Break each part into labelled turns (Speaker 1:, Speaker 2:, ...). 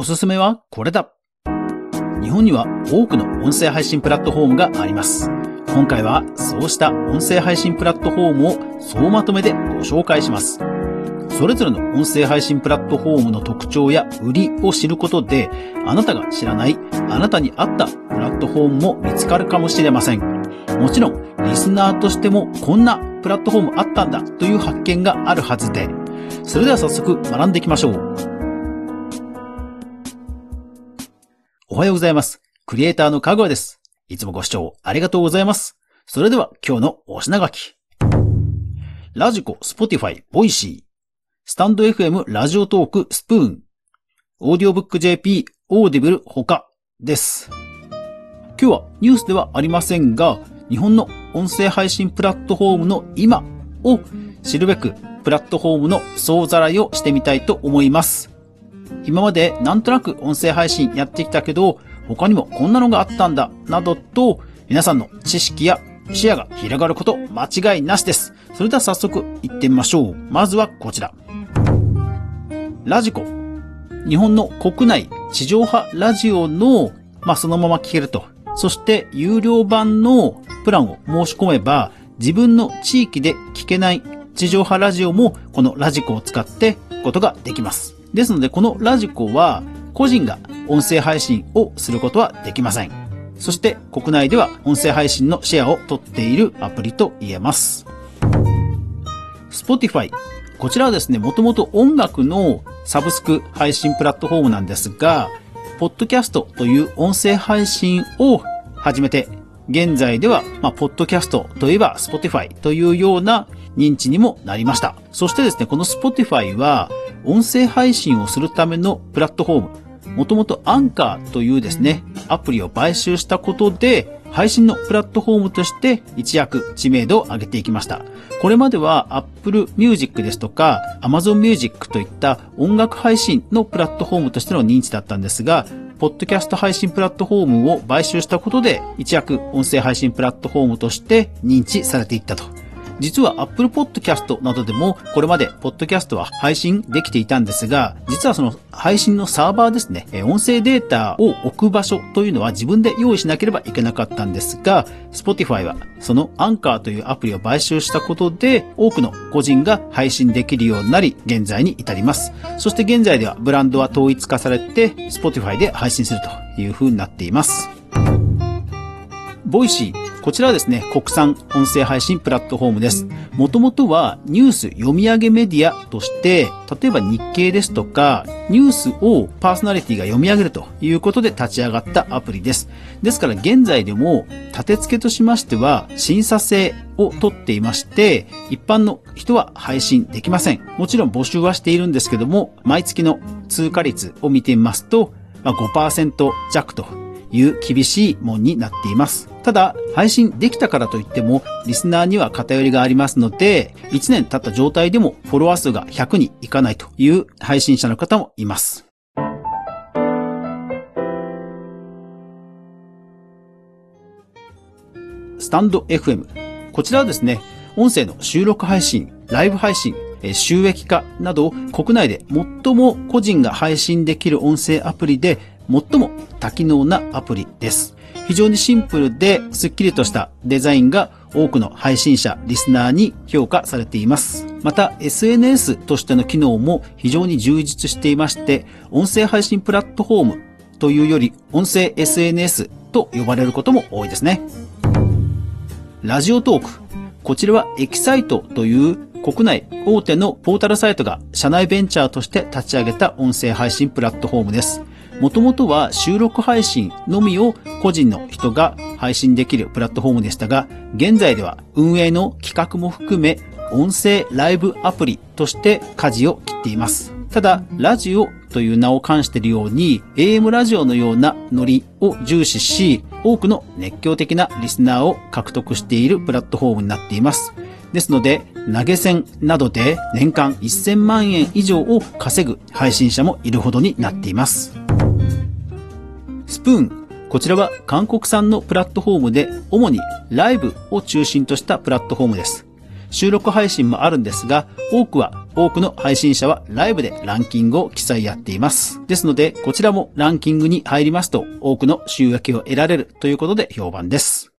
Speaker 1: おすすめはこれだ。日本には多くの音声配信プラットフォームがあります。今回はそうした音声配信プラットフォームを総まとめでご紹介します。それぞれの音声配信プラットフォームの特徴や売りを知ることで、あなたが知らない、あなたに合ったプラットフォームも見つかるかもしれません。もちろん、リスナーとしてもこんなプラットフォームあったんだという発見があるはずで、それでは早速学んでいきましょう。はようございます。クリエイターのかぐわです。いつもご視聴ありがとうございます。それでは今日のお品書き。ラジコ、スポティファイ、ボイシー、スタンド FM、ラジオトーク、スプーン、オーディオブック JP、オーディブル、他です。今日はニュースではありませんが、日本の音声配信プラットフォームの今を知るべく、プラットフォームの総ざらいをしてみたいと思います。今までなんとなく音声配信やってきたけど、他にもこんなのがあったんだ、などと、皆さんの知識や視野が広がること間違いなしです。それでは早速行ってみましょう。まずはこちら。ラジコ。日本の国内地上波ラジオの、まあ、そのまま聞けると。そして有料版のプランを申し込めば、自分の地域で聞けない地上波ラジオもこのラジコを使ってことができます。ですのでこのラジコは個人が音声配信をすることはできません。そして国内では音声配信のシェアを取っているアプリと言えます。Spotify。こちらはですね、もともと音楽のサブスク配信プラットフォームなんですが、ポッドキャストという音声配信を始めて、現在では、まあ、ポッドキャストといえば Spotify というような認知にもなりました。そしてですね、この Spotify は、音声配信をするためのプラットフォーム、もともとアンカーというですね、アプリを買収したことで、配信のプラットフォームとして一躍知名度を上げていきました。これまでは Apple Music ですとか Amazon Music といった音楽配信のプラットフォームとしての認知だったんですが、ポッドキャスト配信プラットフォームを買収したことで一躍音声配信プラットフォームとして認知されていったと実は Apple Podcast などでもこれまでポッドキャストは配信できていたんですが、実はその配信のサーバーですね、音声データを置く場所というのは自分で用意しなければいけなかったんですが、Spotify はその Anchor というアプリを買収したことで多くの個人が配信できるようになり、現在に至ります。そして現在ではブランドは統一化されて Spotify で配信するという風になっています。 Voicy こちらはですね、国産音声配信プラットフォームです。もともとはニュース読み上げメディアとして、例えば日経ですとか、ニュースをパーソナリティが読み上げるということで立ち上がったアプリです。ですから現在でも立て付けとしましては審査制を取っていまして、一般の人は配信できません。もちろん募集はしているんですけども、毎月の通過率を見てみますと、ま、5%弱という厳しいもんになっています。ただ、配信できたからといっても、リスナーには偏りがありますので、1年経った状態でもフォロワー数が100にいかないという配信者の方もいます。スタンド FM。こちらはですね、音声の収録配信、ライブ配信、収益化など国内で最も個人が配信できる音声アプリで最も多機能なアプリです。非常にシンプルでスッキリとしたデザインが多くの配信者、リスナーに評価されています。また SNS としての機能も非常に充実していまして、音声配信プラットフォームというより音声 SNS と呼ばれることも多いですね。ラジオトーク。こちらはエキサイトという国内大手のポータルサイトが社内ベンチャーとして立ち上げた音声配信プラットフォームです。もともとは収録配信のみを個人の人が配信できるプラットフォームでしたが、現在では運営の企画も含め音声ライブアプリとして舵を切っています。ただ、ラジオという名を冠しているように、AM ラジオのようなノリを重視し、多くの熱狂的なリスナーを獲得しているプラットフォームになっています。ですので、投げ銭などで年間1000万円以上を稼ぐ配信者もいるほどになっています。スプーン。こちらは韓国産のプラットフォームで、主にライブを中心としたプラットフォームです。収録配信もあるんですが、多くは多くの配信者はライブでランキングを記載やっています。ですので、こちらもランキングに入りますと、多くの収益を得られるということで評判です。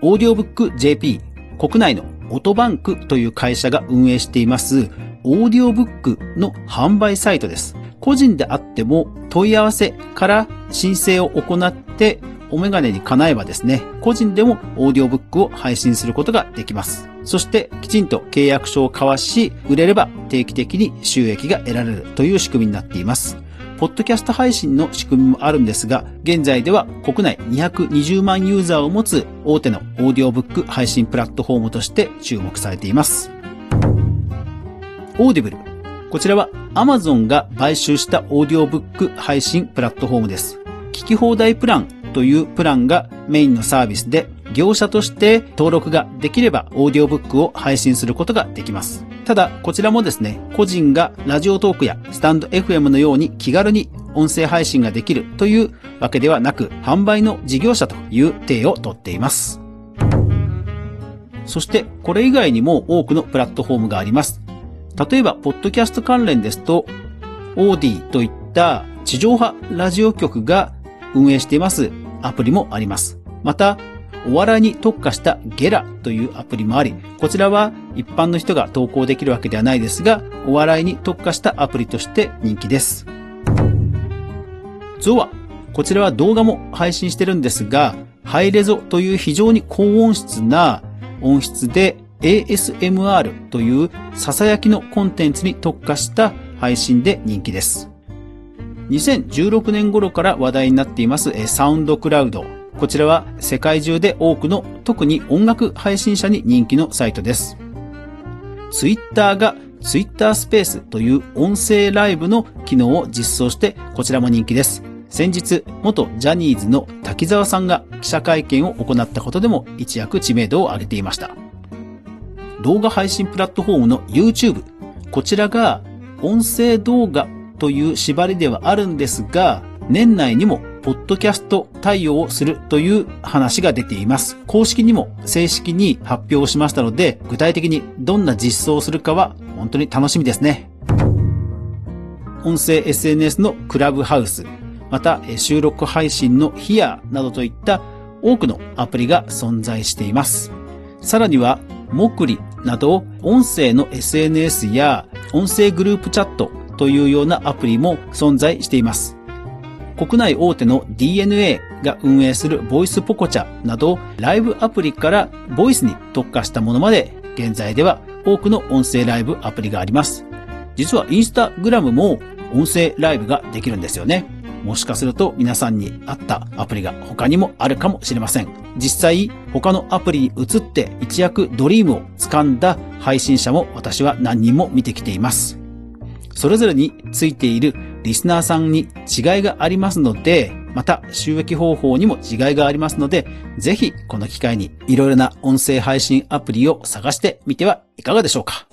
Speaker 1: オーディオブック JP 国内のオトバンクという会社が運営していますオーディオブックの販売サイトです。個人であっても問い合わせから申請を行ってお眼鏡に叶えばですね、個人でもオーディオブックを配信することができます。そしてきちんと契約書を交わし、売れれば定期的に収益が得られるという仕組みになっています。ポッドキャスト配信の仕組みもあるんですが、現在では国内220万ユーザーを持つ大手のオーディオブック配信プラットフォームとして注目されています。Audible。こちらは Amazon が買収したオーディオブック配信プラットフォームです。聞き放題プランというプランがメインのサービスで、業者として登録ができればオーディオブックを配信することができます。ただ、こちらもですね、個人が Radiotalk やスタンド FM のように気軽に音声配信ができるというわけではなく、販売の事業者という体をとっています。そして、これ以外にも多くのプラットフォームがあります。例えば、ポッドキャスト関連ですと、オーディといった地上波ラジオ局が運営していますアプリもあります。また、お笑いに特化したゲラというアプリもあり、こちらは一般の人が投稿できるわけではないですが、お笑いに特化したアプリとして人気です。ゾワ。こちらは動画も配信してるんですが、ハイレゾという非常に高音質な音質で ASMR という囁きのコンテンツに特化した配信で人気です。2016年頃から話題になっていますサウンドクラウド。こちらは世界中で多くの特に音楽配信者に人気のサイトです。ツイッターがツイッタースペースという音声ライブの機能を実装してこちらも人気です。先日、元ジャニーズの滝沢さんが記者会見を行ったことでも一躍知名度を上げていました。動画配信プラットフォームの YouTube。こちらが音声動画という縛りではあるんですが、年内にもポッドキャスト対応をするという話が出ています。公式にも正式に発表しましたので、具体的にどんな実装をするかは本当に楽しみですね。音声 SNS のクラブハウス、また収録配信のヒアなどといった多くのアプリが存在しています。さらには、モクリなど音声の SNS や音声グループチャットというようなアプリも存在しています。国内大手の DNA が運営するボイスポコチャなどライブアプリからボイスに特化したものまで現在では多くの音声ライブアプリがあります。実はインスタグラムも音声ライブができるんですよね。もしかすると皆さんに合ったアプリが他にもあるかもしれません。実際他のアプリに移って一躍ドリームを掴んだ配信者も私は何人も見てきています。それぞれについているリスナーさんに違いがありますので、また収益方法にも違いがありますので、ぜひこの機会にいろいろな音声配信アプリを探してみてはいかがでしょうか。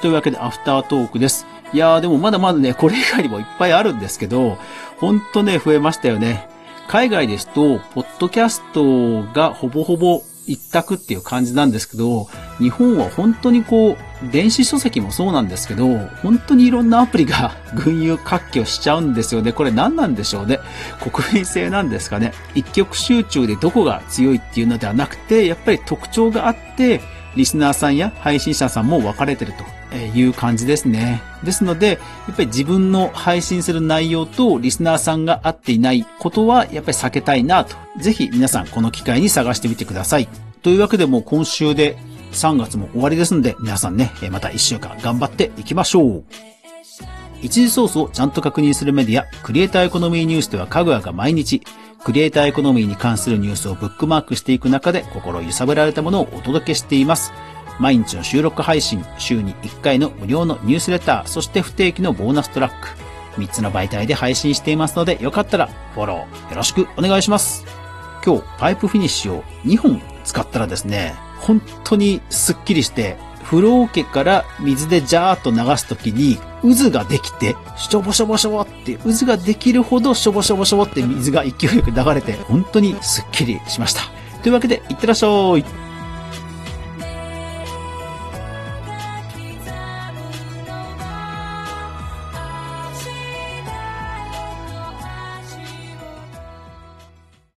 Speaker 1: というわけでアフタートークです。いやーでもまだまだね、これ以外にもいっぱいあるんですけど、ほんとね、増えましたよね。海外ですと、ポッドキャストがほぼほぼ一択っていう感じなんですけど、日本は本当にこう、電子書籍もそうなんですけど、本当にいろんなアプリが群雄割拠しちゃうんですよね。これ何なんでしょうね。国民性なんですかね。一極集中でどこが強いっていうのではなくて、やっぱり特徴があって、リスナーさんや配信者さんも分かれてるという感じですね。ですので、やっぱり自分の配信する内容とリスナーさんが合っていないことはやっぱり避けたいなと。ぜひ皆さんこの機会に探してみてください。というわけでもう今週で3月も終わりですんで、皆さんね、また1週間頑張っていきましょう。一時ソースをちゃんと確認するメディア、クリエイターエコノミーニュースではかぐやが毎日、クリエイターエコノミーに関するニュースをブックマークしていく中で心揺さぶられたものをお届けしています。毎日の収録配信、週に1回の無料のニュースレター、そして不定期のボーナストラック。3つの媒体で配信していますので、よかったらフォローよろしくお願いします。今日、パイプフィニッシュを2本使ったらですね、本当にスッキリして、風呂桶から水でジャーっと流すときに渦ができて、しょぼしょぼしょぼって渦ができるほどしょぼしょぼしょぼって水が勢いよく流れて、本当にスッキリしました。というわけで、いってらっしゃい。